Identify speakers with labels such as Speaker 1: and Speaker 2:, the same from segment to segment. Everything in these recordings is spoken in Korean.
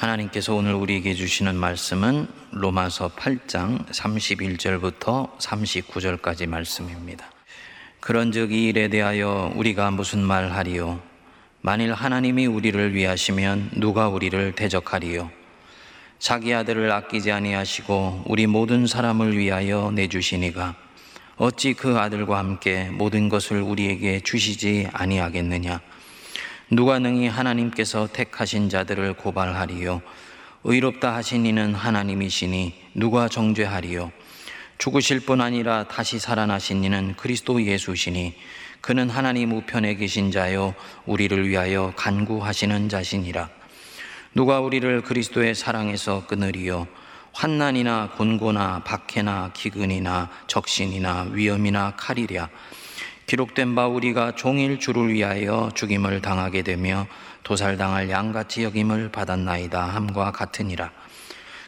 Speaker 1: 하나님께서 오늘 우리에게 주시는 말씀은 로마서 8장 31절부터 39절까지 말씀입니다. 그런즉 이 일에 대하여 우리가 무슨 말하리요? 만일 하나님이 우리를 위하시면 누가 우리를 대적하리요? 자기 아들을 아끼지 아니하시고 우리 모든 사람을 위하여 내주시니가 어찌 그 아들과 함께 모든 것을 우리에게 주시지 아니하겠느냐? 누가 능히 하나님께서 택하신 자들을 고발하리요? 의롭다 하신 이는 하나님이시니 누가 정죄하리요? 죽으실 뿐 아니라 다시 살아나신 이는 그리스도 예수시니 그는 하나님 우편에 계신 자요 우리를 위하여 간구하시는 자시니라. 누가 우리를 그리스도의 사랑에서 끊으리요? 환난이나 곤고나 박해나 기근이나 적신이나 위험이나 칼이랴 기록된 바 우리가 종일 주를 위하여 죽임을 당하게 되며 도살당할 양같이 여김을 받았나이다 함과 같으니라.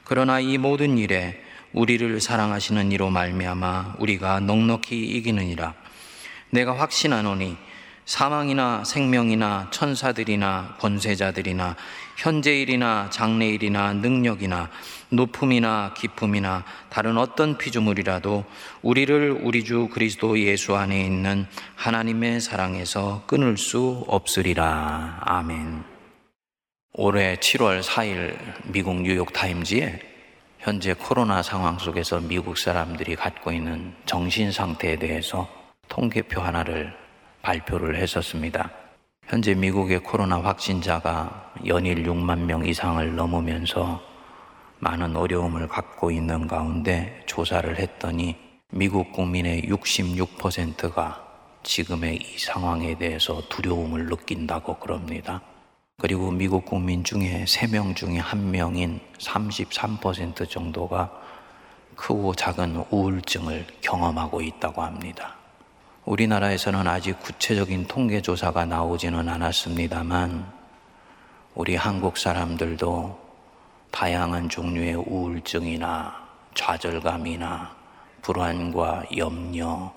Speaker 1: 그러나 이 모든 일에 우리를 사랑하시는 이로 말미암아 우리가 넉넉히 이기느니라. 내가 확신하노니 사망이나 생명이나 천사들이나 권세자들이나 현재일이나 장래일이나 능력이나 높음이나 기품이나 다른 어떤 피조물이라도 우리를 우리 주 그리스도 예수 안에 있는 하나님의 사랑에서 끊을 수 없으리라. 아멘. 올해 7월 4일 미국 뉴욕 타임즈에 현재 코로나 상황 속에서 미국 사람들이 갖고 있는 정신 상태에 대해서 통계표 하나를 발표를 했었습니다. 현재 미국의 코로나 확진자가 연일 6만 명 이상을 넘으면서 많은 어려움을 갖고 있는 가운데 조사를 했더니 미국 국민의 66%가 지금의 이 상황에 대해서 두려움을 느낀다고 그럽니다. 그리고 미국 국민 중에 3명 중에 1명인 33% 정도가 크고 작은 우울증을 경험하고 있다고 합니다. 우리나라에서는 아직 구체적인 통계조사가 나오지는 않았습니다만, 우리 한국 사람들도 다양한 종류의 우울증이나 좌절감이나 불안과 염려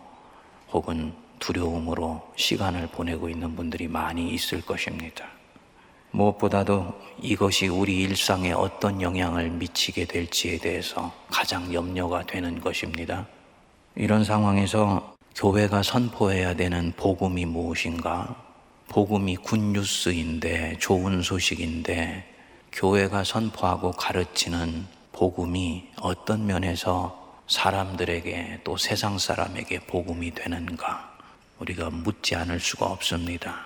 Speaker 1: 혹은 두려움으로 시간을 보내고 있는 분들이 많이 있을 것입니다. 무엇보다도 이것이 우리 일상에 어떤 영향을 미치게 될지에 대해서 가장 염려가 되는 것입니다. 이런 상황에서 교회가 선포해야 되는 복음이 무엇인가? 복음이 굿뉴스인데 좋은 소식인데 교회가 선포하고 가르치는 복음이 어떤 면에서 사람들에게 또 세상 사람에게 복음이 되는가 우리가 묻지 않을 수가 없습니다.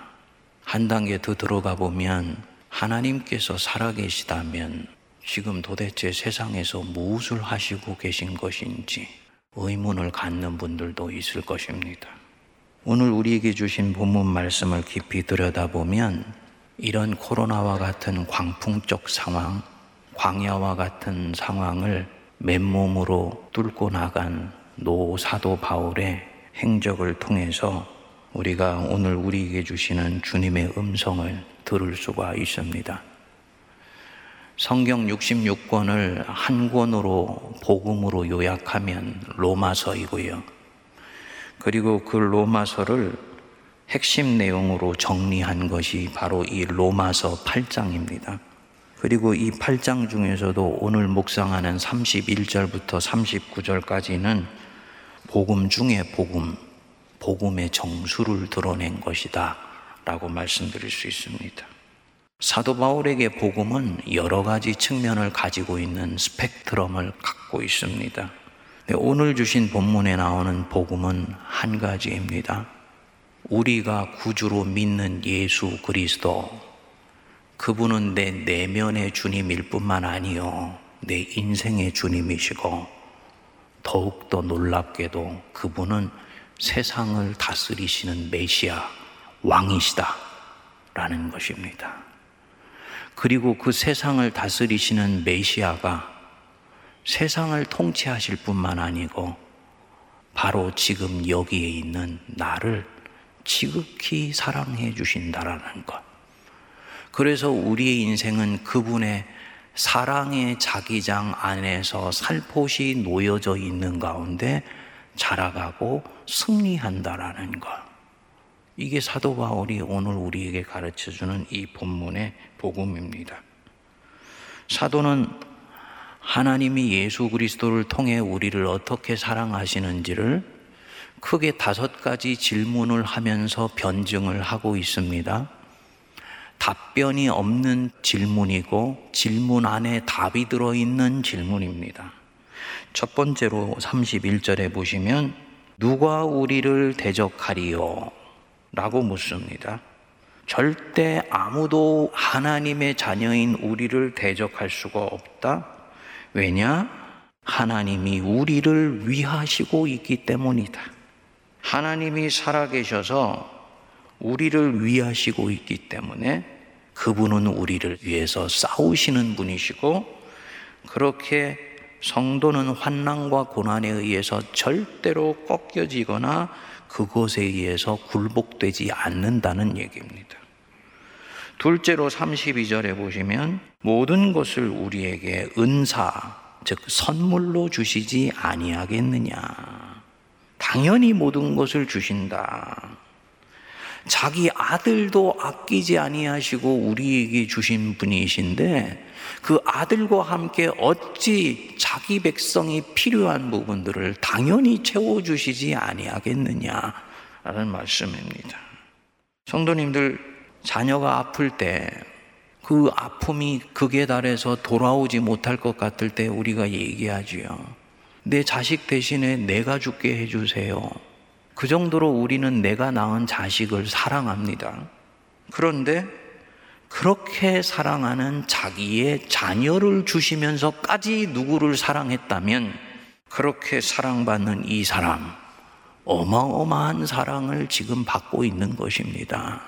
Speaker 1: 한 단계 더 들어가 보면 하나님께서 살아계시다면 지금 도대체 세상에서 무엇을 하시고 계신 것인지 의문을 갖는 분들도 있을 것입니다. 오늘 우리에게 주신 본문 말씀을 깊이 들여다보면 이런 코로나와 같은 광풍적 상황, 광야와 같은 상황을 맨몸으로 뚫고 나간 노 사도 바울의 행적을 통해서 우리가 오늘 우리에게 주시는 주님의 음성을 들을 수가 있습니다. 성경 66권을 한 권으로 복음으로 요약하면 로마서이고요. 그리고 그 로마서를 핵심 내용으로 정리한 것이 바로 이 로마서 8장입니다. 그리고 이 8장 중에서도 오늘 묵상하는 31절부터 39절까지는 복음 중에 복음, 복음의 정수를 드러낸 것이다. 라고 말씀드릴 수 있습니다. 사도 바울에게 복음은 여러 가지 측면을 가지고 있는 스펙트럼을 갖고 있습니다. 오늘 주신 본문에 나오는 복음은 한 가지입니다. 우리가 구주로 믿는 예수 그리스도 그분은 내 내면의 주님일 뿐만 아니요 내 인생의 주님이시고 더욱더 놀랍게도 그분은 세상을 다스리시는 메시아 왕이시다 라는 것입니다. 그리고 그 세상을 다스리시는 메시아가 세상을 통치하실 뿐만 아니고 바로 지금 여기에 있는 나를 지극히 사랑해 주신다라는 것. 그래서 우리의 인생은 그분의 사랑의 자기장 안에서 살포시 놓여져 있는 가운데 자라가고 승리한다라는 것. 이게 사도 바울이 오늘 우리에게 가르쳐 주는 이 본문의 복음입니다. 사도는 하나님이 예수 그리스도를 통해 우리를 어떻게 사랑하시는지를 크게 다섯 가지 질문을 하면서 변증을 하고 있습니다. 답변이 없는 질문이고 질문 안에 답이 들어있는 질문입니다. 첫 번째로 31절에 보시면 누가 우리를 대적하리요? 라고 묻습니다. 절대 아무도 하나님의 자녀인 우리를 대적할 수가 없다. 왜냐? 하나님이 우리를 위하시고 있기 때문이다. 하나님이 살아계셔서 우리를 위하시고 있기 때문에 그분은 우리를 위해서 싸우시는 분이시고 그렇게 성도는 환난과 고난에 의해서 절대로 꺾여지거나 그것에 의해서 굴복되지 않는다는 얘기입니다. 둘째로 32절에 보시면 모든 것을 우리에게 은사, 즉 선물로 주시지 아니하겠느냐. 당연히 모든 것을 주신다. 자기 아들도 아끼지 아니하시고 우리에게 주신 분이신데 그 아들과 함께 어찌 자기 백성이 필요한 부분들을 당연히 채워 주시지 아니하겠느냐라는 말씀입니다. 성도님들 자녀가 아플 때 그 아픔이 극에 달해서 돌아오지 못할 것 같을 때 우리가 얘기하지요. 내 자식 대신에 내가 죽게 해주세요. 그 정도로 우리는 내가 낳은 자식을 사랑합니다. 그런데 그렇게 사랑하는 자기의 자녀를 주시면서까지 누구를 사랑했다면 그렇게 사랑받는 이 사람, 어마어마한 사랑을 지금 받고 있는 것입니다.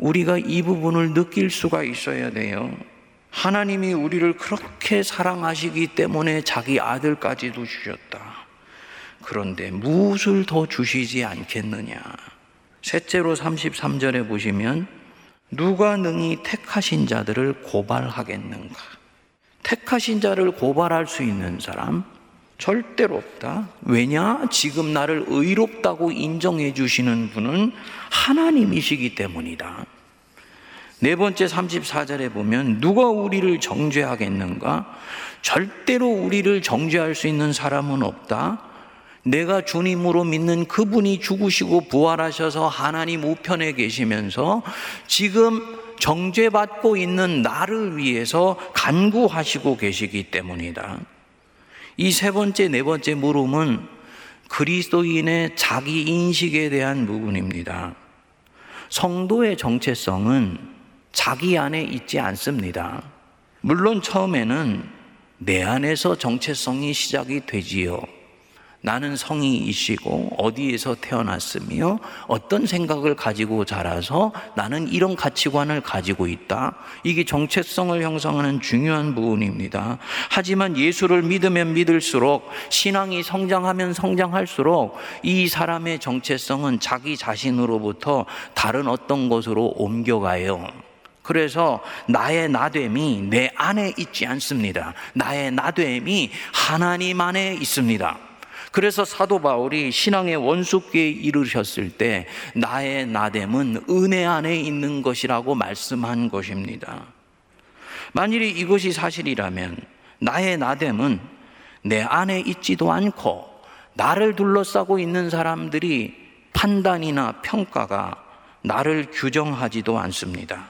Speaker 1: 우리가 이 부분을 느낄 수가 있어야 돼요. 하나님이 우리를 그렇게 사랑하시기 때문에 자기 아들까지도 주셨다. 그런데 무엇을 더 주시지 않겠느냐? 셋째로 33절에 보시면 누가 능히 택하신 자들을 고발하겠는가? 택하신 자를 고발할 수 있는 사람 절대로 없다. 왜냐? 지금 나를 의롭다고 인정해 주시는 분은 하나님이시기 때문이다. 네 번째 34절에 보면 누가 우리를 정죄하겠는가? 절대로 우리를 정죄할 수 있는 사람은 없다. 내가 주님으로 믿는 그분이 죽으시고 부활하셔서 하나님 우편에 계시면서 지금 정죄받고 있는 나를 위해서 간구하시고 계시기 때문이다. 이 세 번째, 네 번째 물음은 그리스도인의 자기 인식에 대한 부분입니다. 성도의 정체성은 자기 안에 있지 않습니다. 물론 처음에는 내 안에서 정체성이 시작이 되지요. 나는 성이이시고 어디에서 태어났으며 어떤 생각을 가지고 자라서 나는 이런 가치관을 가지고 있다. 이게 정체성을 형성하는 중요한 부분입니다. 하지만 예수를 믿으면 믿을수록 신앙이 성장하면 성장할수록 이 사람의 정체성은 자기 자신으로부터 다른 어떤 것으로 옮겨가요. 그래서 나의 나됨이 내 안에 있지 않습니다. 나의 나됨이 하나님 안에 있습니다. 그래서 사도 바울이 신앙의 원숙기에 이르셨을 때 나의 나됨은 은혜 안에 있는 것이라고 말씀한 것입니다. 만일에 이것이 사실이라면 나의 나됨은 내 안에 있지도 않고 나를 둘러싸고 있는 사람들이 판단이나 평가가 나를 규정하지도 않습니다.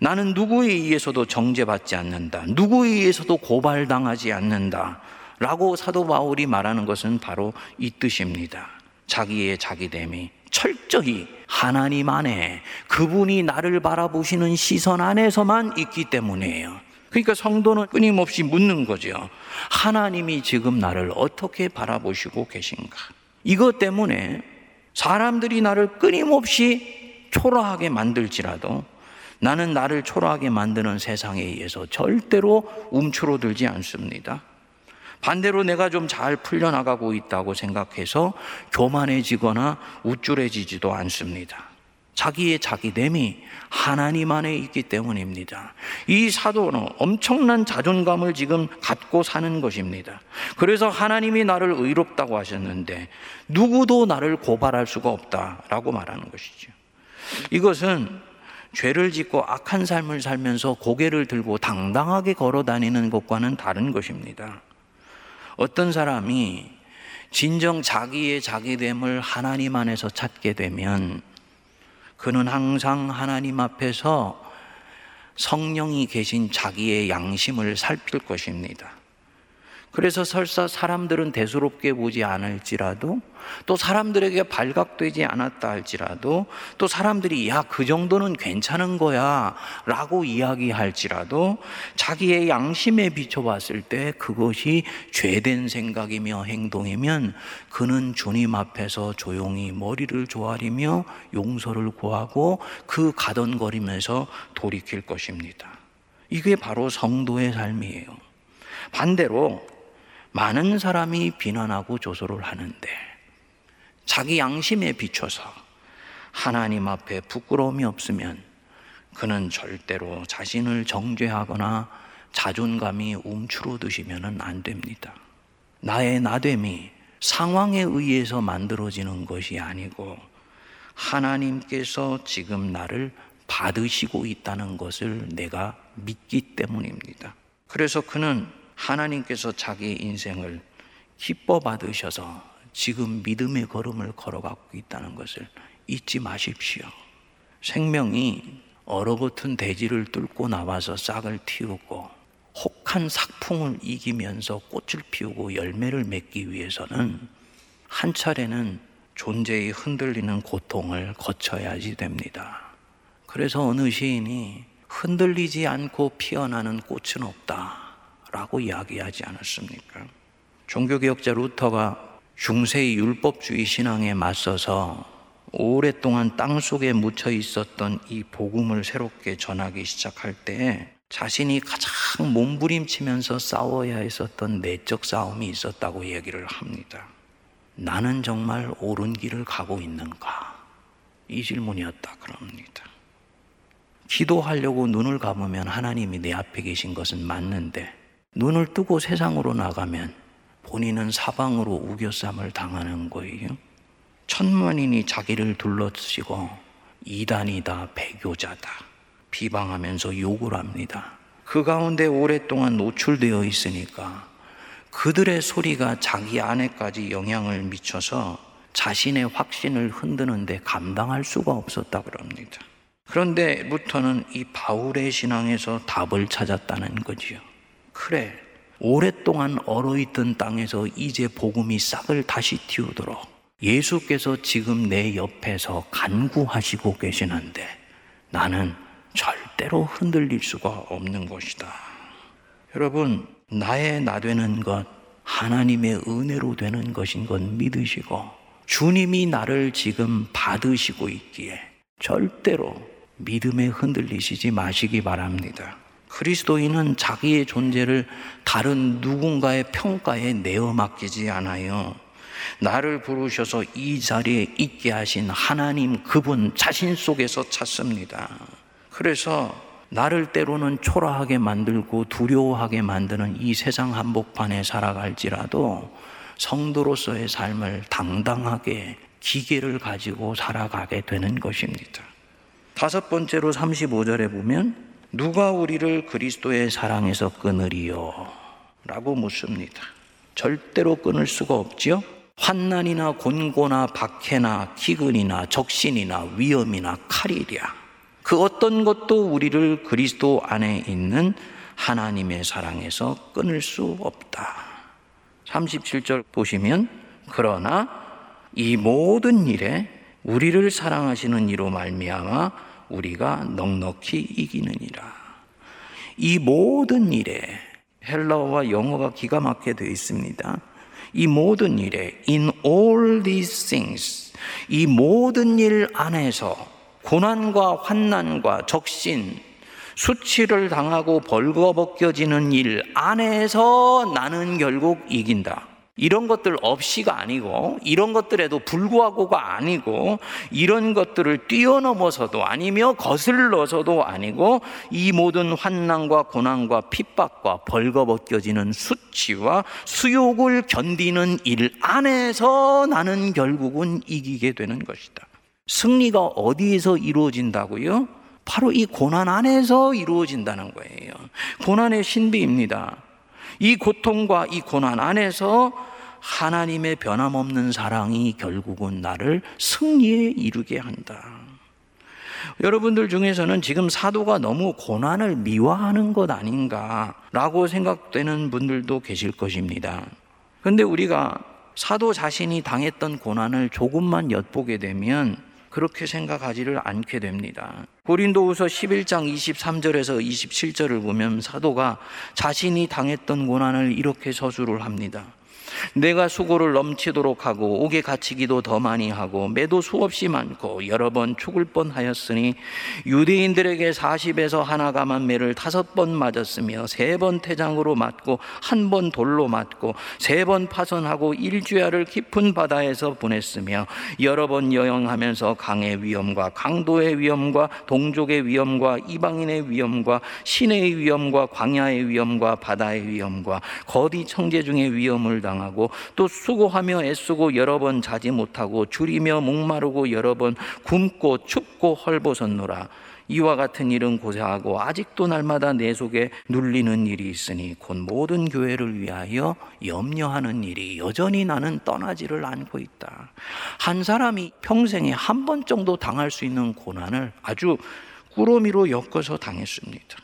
Speaker 1: 나는 누구에 의해서도 정죄받지 않는다. 누구에 의해서도 고발당하지 않는다. 라고 사도 바울이 말하는 것은 바로 이 뜻입니다. 자기의 자기됨이 철저히 하나님 안에 그분이 나를 바라보시는 시선 안에서만 있기 때문이에요. 그러니까 성도는 끊임없이 묻는 거죠. 하나님이 지금 나를 어떻게 바라보시고 계신가? 이것 때문에 사람들이 나를 끊임없이 초라하게 만들지라도 나는 나를 초라하게 만드는 세상에 의해서 절대로 움츠러들지 않습니다. 반대로 내가 좀 잘 풀려나가고 있다고 생각해서 교만해지거나 우쭐해지지도 않습니다. 자기의 자기됨이 하나님 안에 있기 때문입니다. 이 사도는 엄청난 자존감을 지금 갖고 사는 것입니다. 그래서 하나님이 나를 의롭다고 하셨는데 누구도 나를 고발할 수가 없다라고 말하는 것이죠. 이것은 죄를 짓고 악한 삶을 살면서 고개를 들고 당당하게 걸어 다니는 것과는 다른 것입니다. 어떤 사람이 진정 자기의 자기됨을 하나님 안에서 찾게 되면 그는 항상 하나님 앞에서 성령이 계신 자기의 양심을 살필 것입니다. 그래서 설사 사람들은 대수롭게 보지 않을지라도 또 사람들에게 발각되지 않았다 할지라도 또 사람들이 야, 그 정도는 괜찮은 거야 라고 이야기할지라도 자기의 양심에 비춰봤을 때 그것이 죄된 생각이며 행동이면 그는 주님 앞에서 조용히 머리를 조아리며 용서를 구하고 그 가던거리면서 돌이킬 것입니다. 이게 바로 성도의 삶이에요. 반대로 많은 사람이 비난하고 조소를 하는데 자기 양심에 비춰서 하나님 앞에 부끄러움이 없으면 그는 절대로 자신을 정죄하거나 자존감이 움츠러드시면 안 됩니다. 나의 나됨이 상황에 의해서 만들어지는 것이 아니고 하나님께서 지금 나를 받으시고 있다는 것을 내가 믿기 때문입니다. 그래서 그는 하나님께서 자기 인생을 기뻐 받으셔서 지금 믿음의 걸음을 걸어가고 있다는 것을 잊지 마십시오. 생명이 얼어붙은 대지를 뚫고 나와서 싹을 틔우고 혹한 삭풍을 이기면서 꽃을 피우고 열매를 맺기 위해서는 한 차례는 존재의 흔들리는 고통을 거쳐야지 됩니다. 그래서 어느 시인이 흔들리지 않고 피어나는 꽃은 없다. 라고 이야기하지 않았습니까? 종교개혁자 루터가 중세의 율법주의 신앙에 맞서서 오랫동안 땅 속에 묻혀 있었던 이 복음을 새롭게 전하기 시작할 때 자신이 가장 몸부림치면서 싸워야 했었던 내적 싸움이 있었다고 얘기를 합니다. 나는 정말 옳은 길을 가고 있는가? 이 질문이었다 그럽니다. 기도하려고 눈을 감으면 하나님이 내 앞에 계신 것은 맞는데 눈을 뜨고 세상으로 나가면 본인은 사방으로 우겨쌈을 당하는 거예요. 천만인이 자기를 둘러쓰고 이단이다, 배교자다, 비방하면서 욕을 합니다. 그 가운데 오랫동안 노출되어 있으니까 그들의 소리가 자기 안에까지 영향을 미쳐서 자신의 확신을 흔드는데 감당할 수가 없었다 그럽니다. 그런데 루터는 이 바울의 신앙에서 답을 찾았다는 거지요. 그래, 오랫동안 얼어있던 땅에서 이제 복음이 싹을 다시 틔우도록 예수께서 지금 내 옆에서 간구하시고 계시는데 나는 절대로 흔들릴 수가 없는 것이다. 여러분, 나의 나 되는 것, 하나님의 은혜로 되는 것인 건 믿으시고, 주님이 나를 지금 받으시고 있기에 절대로 믿음에 흔들리시지 마시기 바랍니다. 그리스도인은 자기의 존재를 다른 누군가의 평가에 내어 맡기지 않아요. 나를 부르셔서 이 자리에 있게 하신 하나님 그분 자신 속에서 찾습니다. 그래서 나를 때로는 초라하게 만들고 두려워하게 만드는 이 세상 한복판에 살아갈지라도 성도로서의 삶을 당당하게 기계를 가지고 살아가게 되는 것입니다. 다섯 번째로 35절에 보면 누가 우리를 그리스도의 사랑에서 끊으리요? 라고 묻습니다. 절대로 끊을 수가 없지요? 환난이나 곤고나 박해나 기근이나 적신이나 위험이나 칼이랴. 그 어떤 것도 우리를 그리스도 안에 있는 하나님의 사랑에서 끊을 수 없다. 37절 보시면 그러나 이 모든 일에 우리를 사랑하시는 이로 말미암아 우리가 넉넉히 이기느니라. 이 모든 일에 헬라어와 영어가 기가 막히게 되어 있습니다. 이 모든 일에 in all these things 이 모든 일 안에서 고난과 환난과 적신 수치를 당하고 벌거벗겨지는 일 안에서 나는 결국 이긴다. 이런 것들 없이가 아니고 이런 것들에도 불구하고가 아니고 이런 것들을 뛰어넘어서도 아니며 거슬러서도 아니고 이 모든 환난과 고난과 핍박과 벌거벗겨지는 수치와 수욕을 견디는 일 안에서 나는 결국은 이기게 되는 것이다. 승리가 어디에서 이루어진다고요? 바로 이 고난 안에서 이루어진다는 거예요. 고난의 신비입니다. 이 고통과 이 고난 안에서 하나님의 변함없는 사랑이 결국은 나를 승리에 이르게 한다. 여러분들 중에서는 지금 사도가 너무 고난을 미화하는 것 아닌가라고 생각되는 분들도 계실 것입니다. 근데 우리가 사도 자신이 당했던 고난을 조금만 엿보게 되면 그렇게 생각하지를 않게 됩니다. 고린도후서 11장 23절에서 27절을 보면 사도가 자신이 당했던 고난을 이렇게 서술을 합니다. 내가 수고를 넘치도록 하고 옥에 갇히기도 더 많이 하고 매도 수없이 많고 여러 번 죽을 뻔하였으니 유대인들에게 40에서 하나가 만 매를 다섯 번 맞았으며 세 번 태장으로 맞고 한 번 돌로 맞고 세 번 파손하고 일주야를 깊은 바다에서 보냈으며 여러 번 여행하면서 강의 위험과 강도의 위험과 동족의 위험과 이방인의 위험과 신의 위험과 광야의 위험과 바다의 위험과 거디 청제 중의 위험을 당하고 당하고 또 수고하며 애쓰고 여러 번 자지 못하고 줄이며 목마르고 여러 번 굶고 춥고 헐벗었노라 이와 같은 일은 고사하고 아직도 날마다 내 속에 눌리는 일이 있으니 곧 모든 교회를 위하여 염려하는 일이 여전히 나는 떠나지를 않고 있다. 한 사람이 평생에 한 번 정도 당할 수 있는 고난을 아주 꾸러미로 엮어서 당했습니다.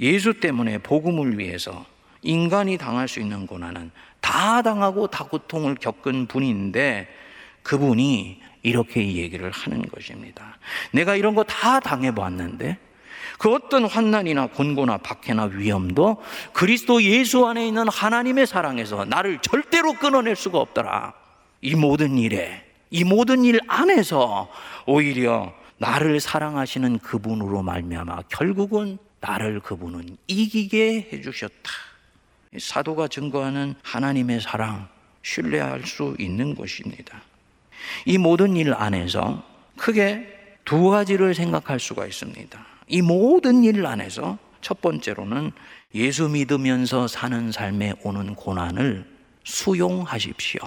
Speaker 1: 예수 때문에 복음을 위해서 인간이 당할 수 있는 고난은 다 당하고 다 고통을 겪은 분인데 그분이 이렇게 얘기를 하는 것입니다. 내가 이런 거 다 당해봤는데 그 어떤 환난이나 곤고나 박해나 위험도 그리스도 예수 안에 있는 하나님의 사랑에서 나를 절대로 끊어낼 수가 없더라. 이 모든 일에, 이 모든 일 안에서 오히려 나를 사랑하시는 그분으로 말미암아 결국은 나를 그분은 이기게 해주셨다. 사도가 증거하는 하나님의 사랑, 신뢰할 수 있는 것입니다. 이 모든 일 안에서 크게 두 가지를 생각할 수가 있습니다. 이 모든 일 안에서 첫 번째로는 예수 믿으면서 사는 삶에 오는 고난을 수용하십시오.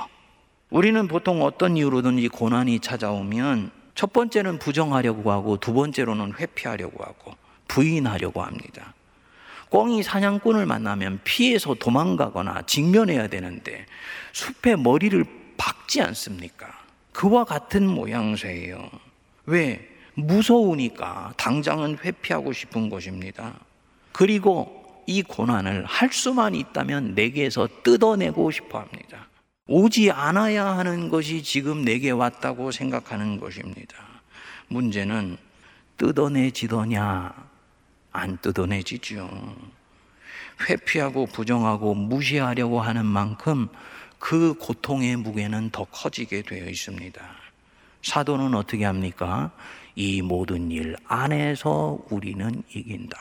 Speaker 1: 우리는 보통 어떤 이유로든지 고난이 찾아오면 첫 번째는 부정하려고 하고 두 번째로는 회피하려고 하고 부인하려고 합니다. 꽁이 사냥꾼을 만나면 피해서 도망가거나 직면해야 되는데 숲에 머리를 박지 않습니까? 그와 같은 모양새예요. 왜? 무서우니까 당장은 회피하고 싶은 것입니다. 그리고 이 고난을 할 수만 있다면 내게서 뜯어내고 싶어 합니다. 오지 않아야 하는 것이 지금 내게 왔다고 생각하는 것입니다. 문제는 뜯어내지더냐, 안 뜯어내지죠. 회피하고 부정하고 무시하려고 하는 만큼 그 고통의 무게는 더 커지게 되어 있습니다. 사도는 어떻게 합니까? 이 모든 일 안에서 우리는 이긴다.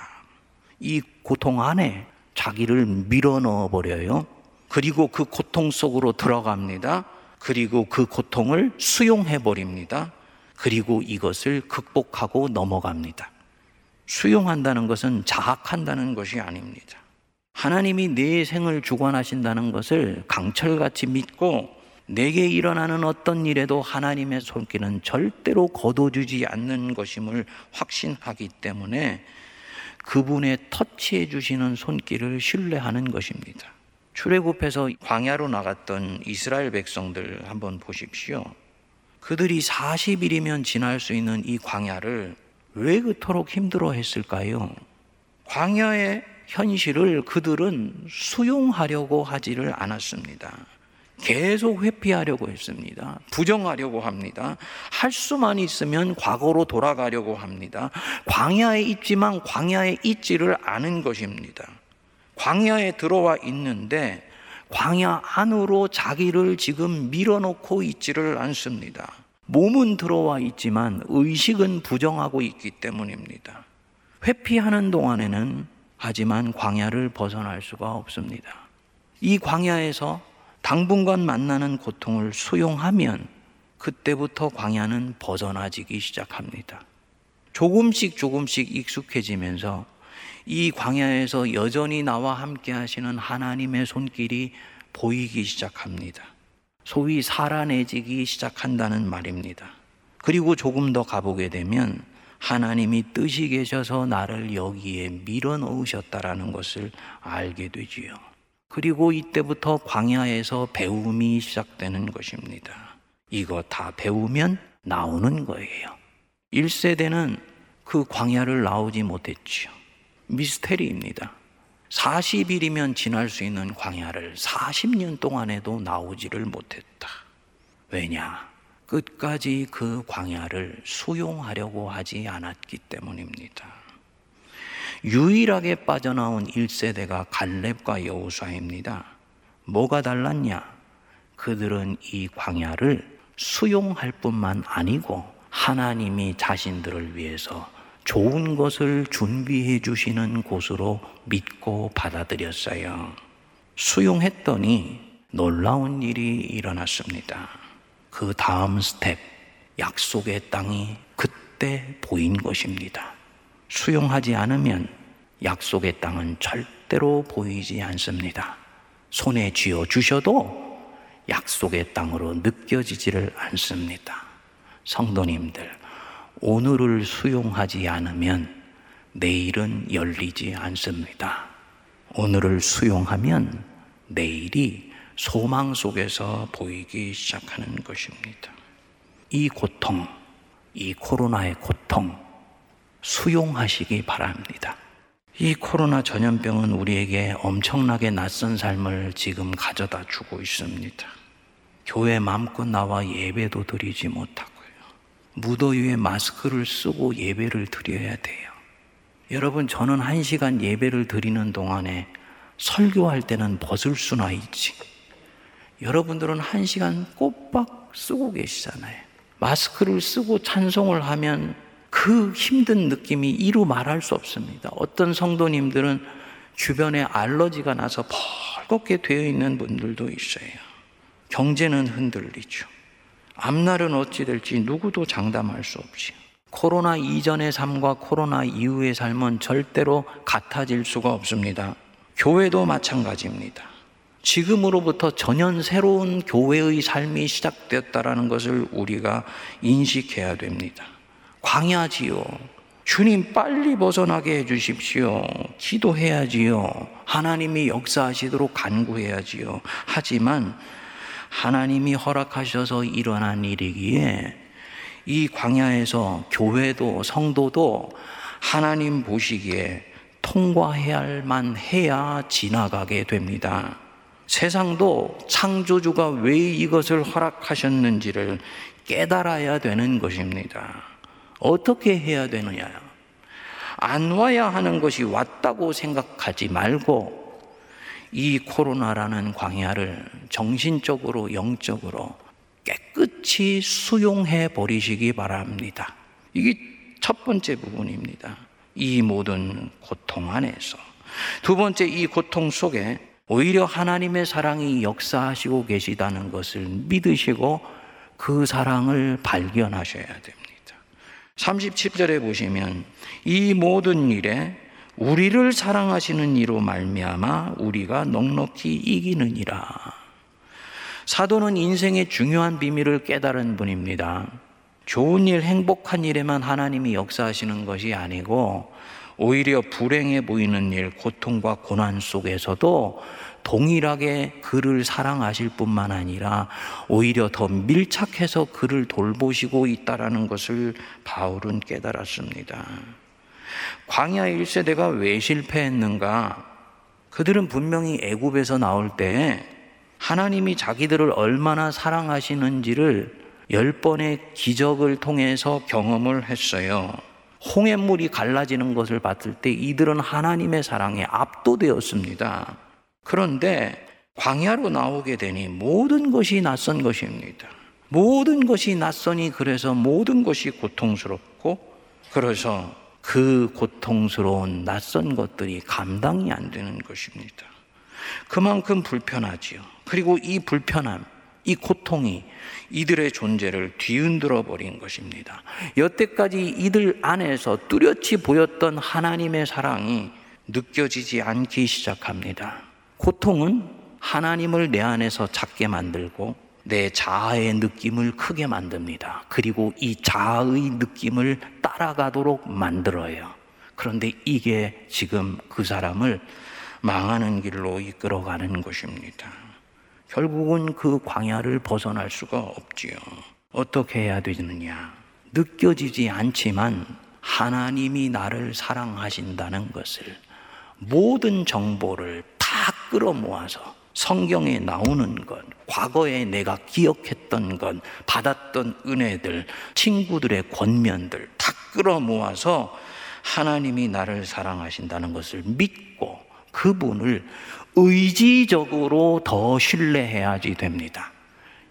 Speaker 1: 이 고통 안에 자기를 밀어 넣어 버려요. 그리고 그 고통 속으로 들어갑니다. 그리고 그 고통을 수용해 버립니다. 그리고 이것을 극복하고 넘어갑니다. 수용한다는 것은 자학한다는 것이 아닙니다. 하나님이 내 생을 주관하신다는 것을 강철같이 믿고 내게 일어나는 어떤 일에도 하나님의 손길은 절대로 거둬주지 않는 것임을 확신하기 때문에 그분의 터치해 주시는 손길을 신뢰하는 것입니다. 출애굽해서 광야로 나갔던 이스라엘 백성들 한번 보십시오. 그들이 40일이면 지날 수 있는 이 광야를 왜 그토록 힘들어 했을까요? 광야의 현실을 그들은 수용하려고 하지를 않았습니다. 계속 회피하려고 했습니다. 부정하려고 합니다. 할 수만 있으면 과거로 돌아가려고 합니다. 광야에 있지만 광야에 있지를 않은 것입니다. 광야에 들어와 있는데 광야 안으로 자기를 지금 밀어놓고 있지를 않습니다. 몸은 들어와 있지만 의식은 부정하고 있기 때문입니다. 회피하는 동안에는 하지만 광야를 벗어날 수가 없습니다. 이 광야에서 당분간 만나는 고통을 수용하면 그때부터 광야는 벗어나지기 시작합니다. 조금씩 조금씩 익숙해지면서 이 광야에서 여전히 나와 함께 하시는 하나님의 손길이 보이기 시작합니다. 소위 살아내지기 시작한다는 말입니다. 그리고 조금 더 가보게 되면 하나님이 뜻이 계셔서 나를 여기에 밀어 넣으셨다라는 것을 알게 되지요. 그리고 이때부터 광야에서 배움이 시작되는 것입니다. 이거 다 배우면 나오는 거예요. 1세대는 그 광야를 나오지 못했지요. 미스테리입니다. 40일이면 지날 수 있는 광야를 40년 동안에도 나오지를 못했다. 왜냐? 끝까지 그 광야를 수용하려고 하지 않았기 때문입니다. 유일하게 빠져나온 1세대가 갈렙과 여호수아입니다. 뭐가 달랐냐? 그들은 이 광야를 수용할 뿐만 아니고 하나님이 자신들을 위해서 좋은 것을 준비해 주시는 곳으로 믿고 받아들였어요. 수용했더니 놀라운 일이 일어났습니다. 그 다음 스텝, 약속의 땅이 그때 보인 것입니다. 수용하지 않으면 약속의 땅은 절대로 보이지 않습니다. 손에 쥐어 주셔도 약속의 땅으로 느껴지지를 않습니다. 성도님들, 오늘을 수용하지 않으면 내일은 열리지 않습니다. 오늘을 수용하면 내일이 소망 속에서 보이기 시작하는 것입니다. 이 고통, 이 코로나의 고통, 수용하시기 바랍니다. 이 코로나 전염병은 우리에게 엄청나게 낯선 삶을 지금 가져다 주고 있습니다. 교회 마음껏 나와 예배도 드리지 못하고요. 무더위에 마스크를 쓰고 예배를 드려야 돼요. 여러분, 저는 한 시간 예배를 드리는 동안에 설교할 때는 벗을 수나 있지. 여러분들은 한 시간 꼬박 쓰고 계시잖아요. 마스크를 쓰고 찬송을 하면 그 힘든 느낌이 이루 말할 수 없습니다. 어떤 성도님들은 주변에 알러지가 나서 벌겋게 되어 있는 분들도 있어요. 경제는 흔들리죠. 앞날은 어찌 될지 누구도 장담할 수 없지. 코로나 이전의 삶과 코로나 이후의 삶은 절대로 같아질 수가 없습니다. 교회도 마찬가지입니다. 지금으로부터 전혀 새로운 교회의 삶이 시작되었다라는 것을 우리가 인식해야 됩니다. 광야지요. 주님 빨리 벗어나게 해 주십시오. 기도해야지요. 하나님이 역사하시도록 간구해야지요. 하지만 하나님이 허락하셔서 일어난 일이기에 이 광야에서 교회도 성도도 하나님 보시기에 통과해야 만 해야 지나가게 됩니다. 세상도 창조주가 왜 이것을 허락하셨는지를 깨달아야 되는 것입니다. 어떻게 해야 되느냐? 안 와야 하는 것이 왔다고 생각하지 말고 이 코로나라는 광야를 정신적으로 영적으로 깨끗이 수용해 버리시기 바랍니다. 이게 첫 번째 부분입니다. 이 모든 고통 안에서. 두 번째 이 고통 속에 오히려 하나님의 사랑이 역사하시고 계시다는 것을 믿으시고 그 사랑을 발견하셔야 됩니다. 37절에 보시면 이 모든 일에 우리를 사랑하시는 이로 말미암아 우리가 넉넉히 이기느니라. 사도는 인생의 중요한 비밀을 깨달은 분입니다. 좋은 일, 행복한 일에만 하나님이 역사하시는 것이 아니고 오히려 불행해 보이는 일, 고통과 고난 속에서도 동일하게 그를 사랑하실 뿐만 아니라 오히려 더 밀착해서 그를 돌보시고 있다라는 것을 바울은 깨달았습니다. 광야 1세대가 왜 실패했는가? 그들은 분명히 애굽에서 나올 때 하나님이 자기들을 얼마나 사랑하시는지를 열 번의 기적을 통해서 경험을 했어요. 홍해물이 갈라지는 것을 봤을 때 이들은 하나님의 사랑에 압도되었습니다. 그런데 광야로 나오게 되니 모든 것이 낯선 것입니다. 모든 것이 낯선이 그래서 모든 것이 고통스럽고 그래서 그 고통스러운 낯선 것들이 감당이 안 되는 것입니다. 그만큼 불편하지요. 그리고 이 불편함, 이 고통이 이들의 존재를 뒤흔들어 버린 것입니다. 여태까지 이들 안에서 뚜렷이 보였던 하나님의 사랑이 느껴지지 않기 시작합니다. 고통은 하나님을 내 안에서 작게 만들고 내 자아의 느낌을 크게 만듭니다. 그리고 이 자아의 느낌을 따라가도록 만들어요. 그런데 이게 지금 그 사람을 망하는 길로 이끌어가는 것입니다. 결국은 그 광야를 벗어날 수가 없지요. 어떻게 해야 되느냐? 느껴지지 않지만 하나님이 나를 사랑하신다는 것을 모든 정보를 다 끌어모아서 성경에 나오는 것, 과거에 내가 기억했던 것, 받았던 은혜들, 친구들의 권면들 다 끌어모아서 하나님이 나를 사랑하신다는 것을 믿고 그분을 의지적으로 더 신뢰해야지 됩니다.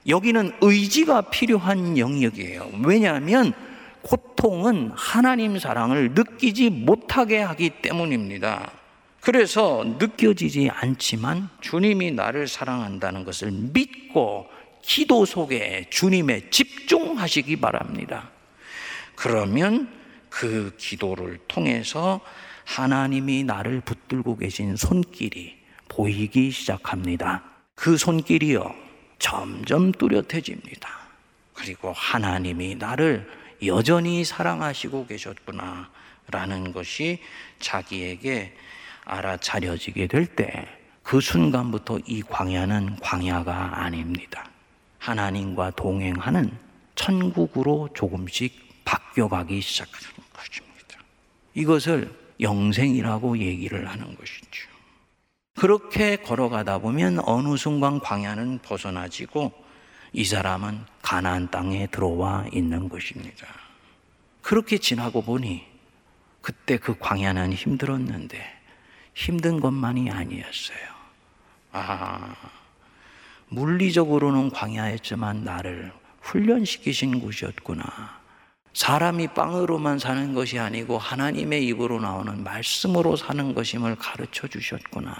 Speaker 1: 여기는 의지가 필요한 영역이에요. 왜냐하면 고통은 하나님 사랑을 느끼지 못하게 하기 때문입니다. 그래서 느껴지지 않지만 주님이 나를 사랑한다는 것을 믿고 기도 속에 주님에 집중하시기 바랍니다. 그러면 그 기도를 통해서 하나님이 나를 붙들고 계신 손길이 보이기 시작합니다. 그 손길이요, 점점 뚜렷해집니다. 그리고 하나님이 나를 여전히 사랑하시고 계셨구나. 라는 것이 자기에게 알아차려지게 될 때 그 순간부터 이 광야는 광야가 아닙니다. 하나님과 동행하는 천국으로 조금씩 바뀌어가기 시작하는 것입니다. 이것을 영생이라고 얘기를 하는 것이죠. 그렇게 걸어가다 보면 어느 순간 광야는 벗어나지고 이 사람은 가나안 땅에 들어와 있는 것입니다. 그렇게 지나고 보니 그때 그 광야는 힘들었는데 힘든 것만이 아니었어요. 아, 물리적으로는 광야였지만 나를 훈련시키신 곳이었구나. 사람이 빵으로만 사는 것이 아니고 하나님의 입으로 나오는 말씀으로 사는 것임을 가르쳐 주셨구나.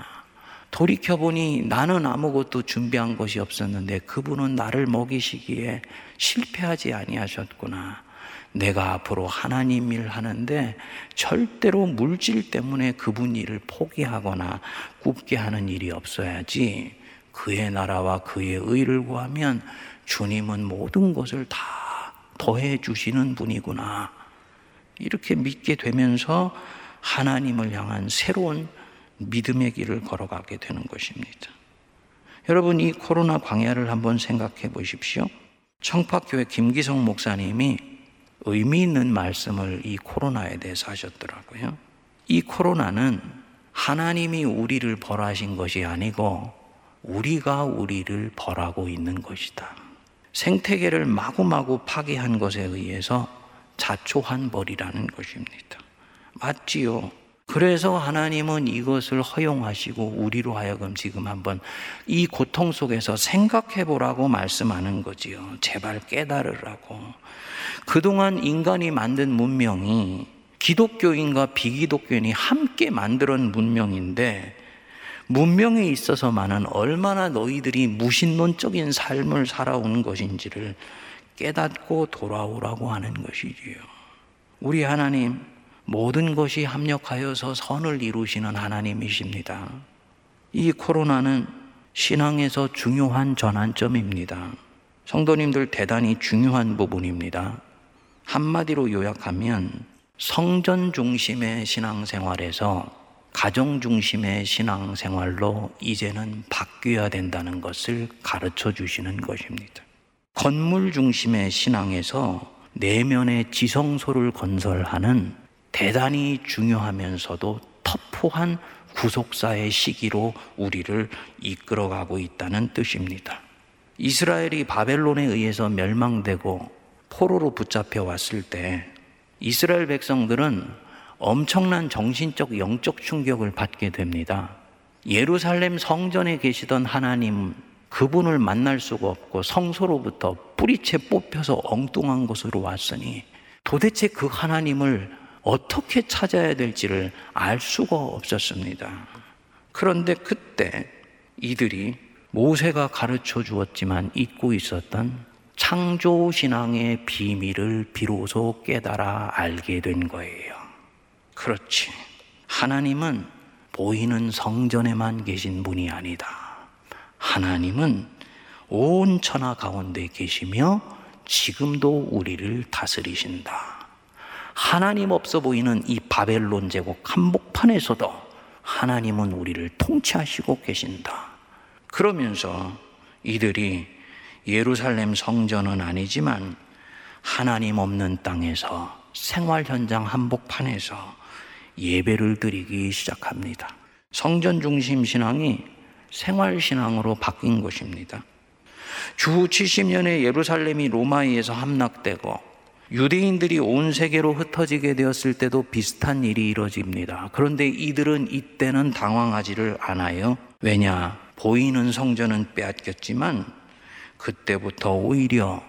Speaker 1: 돌이켜보니 나는 아무것도 준비한 것이 없었는데 그분은 나를 먹이시기에 실패하지 아니하셨구나. 내가 앞으로 하나님 일 하는데 절대로 물질 때문에 그분 일을 포기하거나 굽게 하는 일이 없어야지 그의 나라와 그의 의를 구하면 주님은 모든 것을 다 더해 주시는 분이구나. 이렇게 믿게 되면서 하나님을 향한 새로운 믿음의 길을 걸어가게 되는 것입니다. 여러분, 이 코로나 광야를 한번 생각해 보십시오. 청파교회 김기성 목사님이 의미 있는 말씀을 이 코로나에 대해서 하셨더라고요. 이 코로나는 하나님이 우리를 벌하신 것이 아니고 우리가 우리를 벌하고 있는 것이다. 생태계를 마구마구 파괴한 것에 의해서 자초한 벌이라는 것입니다. 맞지요? 그래서 하나님은 이것을 허용하시고 우리로 하여금 지금 한번 이 고통 속에서 생각해 보라고 말씀하는 거지요. 제발 깨달으라고. 그동안 인간이 만든 문명이 기독교인과 비기독교인이 함께 만들은 문명인데 문명에 있어서만은 얼마나 너희들이 무신론적인 삶을 살아온 것인지를 깨닫고 돌아오라고 하는 것이지요. 우리 하나님 모든 것이 합력하여서 선을 이루시는 하나님이십니다. 이 코로나는 신앙에서 중요한 전환점입니다. 성도님들 대단히 중요한 부분입니다. 한마디로 요약하면 성전 중심의 신앙생활에서 가정 중심의 신앙생활로 이제는 바뀌어야 된다는 것을 가르쳐 주시는 것입니다. 건물 중심의 신앙에서 내면의 지성소를 건설하는 대단히 중요하면서도 터프한 구속사의 시기로 우리를 이끌어가고 있다는 뜻입니다. 이스라엘이 바벨론에 의해서 멸망되고 포로로 붙잡혀 왔을 때 이스라엘 백성들은 엄청난 정신적 영적 충격을 받게 됩니다. 예루살렘 성전에 계시던 하나님 그분을 만날 수가 없고 성소로부터 뿌리채 뽑혀서 엉뚱한 곳으로 왔으니 도대체 그 하나님을 어떻게 찾아야 될지를 알 수가 없었습니다. 그런데 그때 이들이 모세가 가르쳐 주었지만 잊고 있었던 창조 신앙의 비밀을 비로소 깨달아 알게 된 거예요. 그렇지. 하나님은 보이는 성전에만 계신 분이 아니다. 하나님은 온 천하 가운데 계시며 지금도 우리를 다스리신다. 하나님 없어 보이는 이 바벨론 제국 한복판에서도 하나님은 우리를 통치하시고 계신다. 그러면서 이들이 예루살렘 성전은 아니지만 하나님 없는 땅에서 생활 현장 한복판에서 예배를 드리기 시작합니다. 성전 중심 신앙이 생활 신앙으로 바뀐 것입니다. 주 70년에 예루살렘이 로마에 의해서 함락되고 유대인들이 온 세계로 흩어지게 되었을 때도 비슷한 일이 이루어집니다. 그런데 이들은 이때는 당황하지를 않아요. 왜냐? 보이는 성전은 빼앗겼지만 그때부터 오히려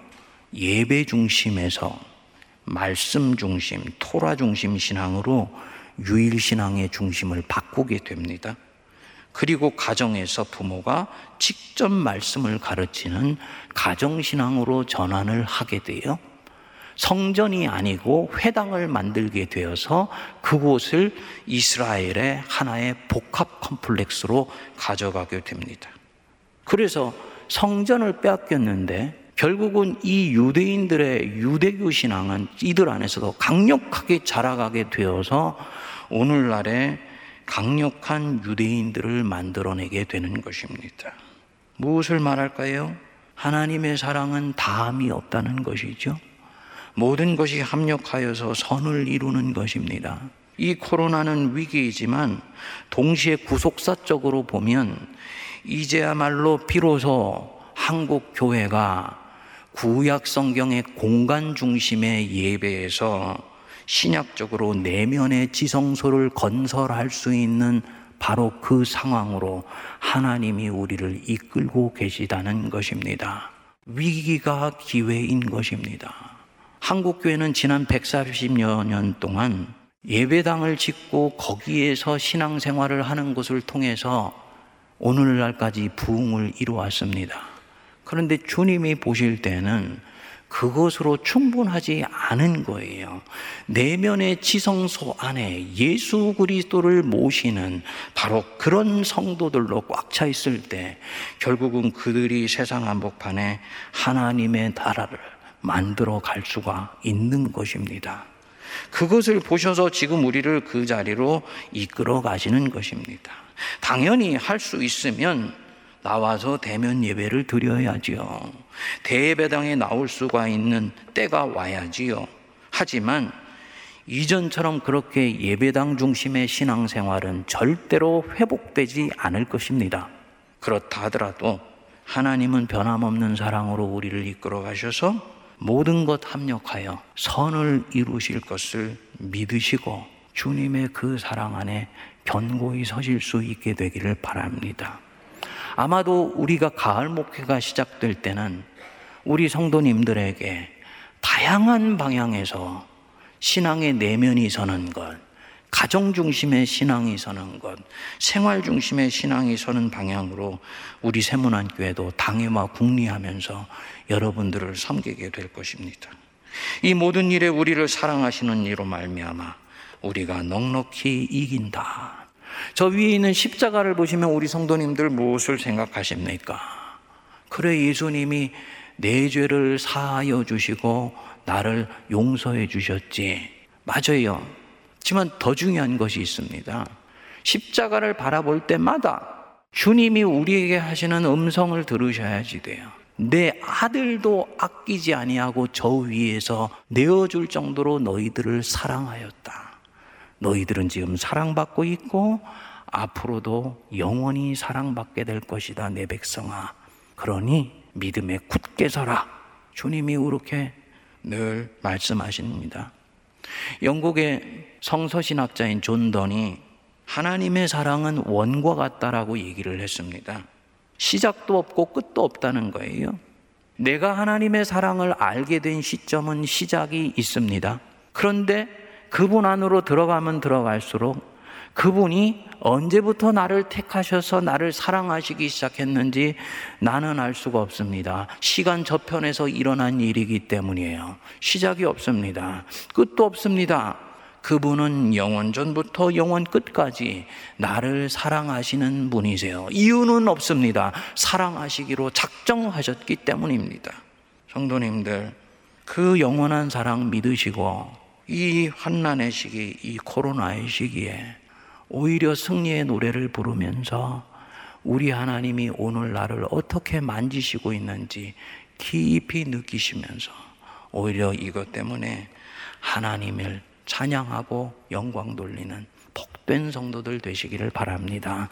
Speaker 1: 예배 중심에서 말씀 중심, 토라 중심 신앙으로 유일 신앙의 중심을 바꾸게 됩니다. 그리고 가정에서 부모가 직접 말씀을 가르치는 가정신앙으로 전환을 하게 돼요. 성전이 아니고 회당을 만들게 되어서 그곳을 이스라엘의 하나의 복합 컴플렉스로 가져가게 됩니다. 그래서 성전을 빼앗겼는데 결국은 이 유대인들의 유대교 신앙은 이들 안에서도 강력하게 자라가게 되어서 오늘날의 강력한 유대인들을 만들어내게 되는 것입니다. 무엇을 말할까요? 하나님의 사랑은 다함이 없다는 것이죠. 모든 것이 합력하여서 선을 이루는 것입니다. 이 코로나는 위기이지만 동시에 구속사적으로 보면 이제야말로 비로소 한국 교회가 구약 성경의 공간 중심의 예배에서 신약적으로 내면의 지성소를 건설할 수 있는 바로 그 상황으로 하나님이 우리를 이끌고 계시다는 것입니다. 위기가 기회인 것입니다. 한국교회는 지난 140여 년 동안 예배당을 짓고 거기에서 신앙생활을 하는 것을 통해서 오늘날까지 부흥을 이루었습니다. 그런데 주님이 보실 때는 그것으로 충분하지 않은 거예요. 내면의 지성소 안에 예수 그리스도를 모시는 바로 그런 성도들로 꽉 차 있을 때 결국은 그들이 세상 한복판에 하나님의 나라를 만들어 갈 수가 있는 것입니다. 그것을 보셔서 지금 우리를 그 자리로 이끌어 가시는 것입니다. 당연히 할 수 있으면 나와서 대면 예배를 드려야지요. 대예배당에 나올 수가 있는 때가 와야지요. 하지만 이전처럼 그렇게 예배당 중심의 신앙생활은 절대로 회복되지 않을 것입니다. 그렇다 하더라도 하나님은 변함없는 사랑으로 우리를 이끌어 가셔서 모든 것 합력하여 선을 이루실 것을 믿으시고 주님의 그 사랑 안에 견고히 서실 수 있게 되기를 바랍니다. 아마도 우리가 가을 목회가 시작될 때는 우리 성도님들에게 다양한 방향에서 신앙의 내면이 서는 것, 가정 중심의 신앙이 서는 것, 생활 중심의 신앙이 서는 방향으로 우리 세문안교회도 당회와 국리하면서 여러분들을 섬기게 될 것입니다. 이 모든 일에 우리를 사랑하시는 이로 말미암아 우리가 넉넉히 이긴다. 저 위에 있는 십자가를 보시면 우리 성도님들 무엇을 생각하십니까? 그래 예수님이 내 죄를 사하여 주시고 나를 용서해 주셨지. 맞아요. 하지만 더 중요한 것이 있습니다. 십자가를 바라볼 때마다 주님이 우리에게 하시는 음성을 들으셔야지 돼요. 내 아들도 아끼지 아니하고 저 위에서 내어줄 정도로 너희들을 사랑하였다. 너희들은 지금 사랑받고 있고 앞으로도 영원히 사랑받게 될 것이다, 내 백성아. 그러니 믿음에 굳게 서라. 주님이 그렇게 늘 말씀하십니다. 영국의 성서신학자인 존 던이 하나님의 사랑은 원과 같다라고 얘기를 했습니다. 시작도 없고 끝도 없다는 거예요. 내가 하나님의 사랑을 알게 된 시점은 시작이 있습니다. 그런데 그분 안으로 들어가면 들어갈수록 그분이 언제부터 나를 택하셔서 나를 사랑하시기 시작했는지 나는 알 수가 없습니다. 시간 저편에서 일어난 일이기 때문이에요. 시작이 없습니다. 끝도 없습니다. 그분은 영원 전부터 영원 끝까지 나를 사랑하시는 분이세요. 이유는 없습니다. 사랑하시기로 작정하셨기 때문입니다. 성도님들, 그 영원한 사랑 믿으시고 이 환난의 시기, 이 코로나의 시기에 오히려 승리의 노래를 부르면서 우리 하나님이 오늘 나를 어떻게 만지시고 있는지 깊이 느끼시면서 오히려 이것 때문에 하나님을 찬양하고 영광 돌리는 복된 성도들 되시기를 바랍니다.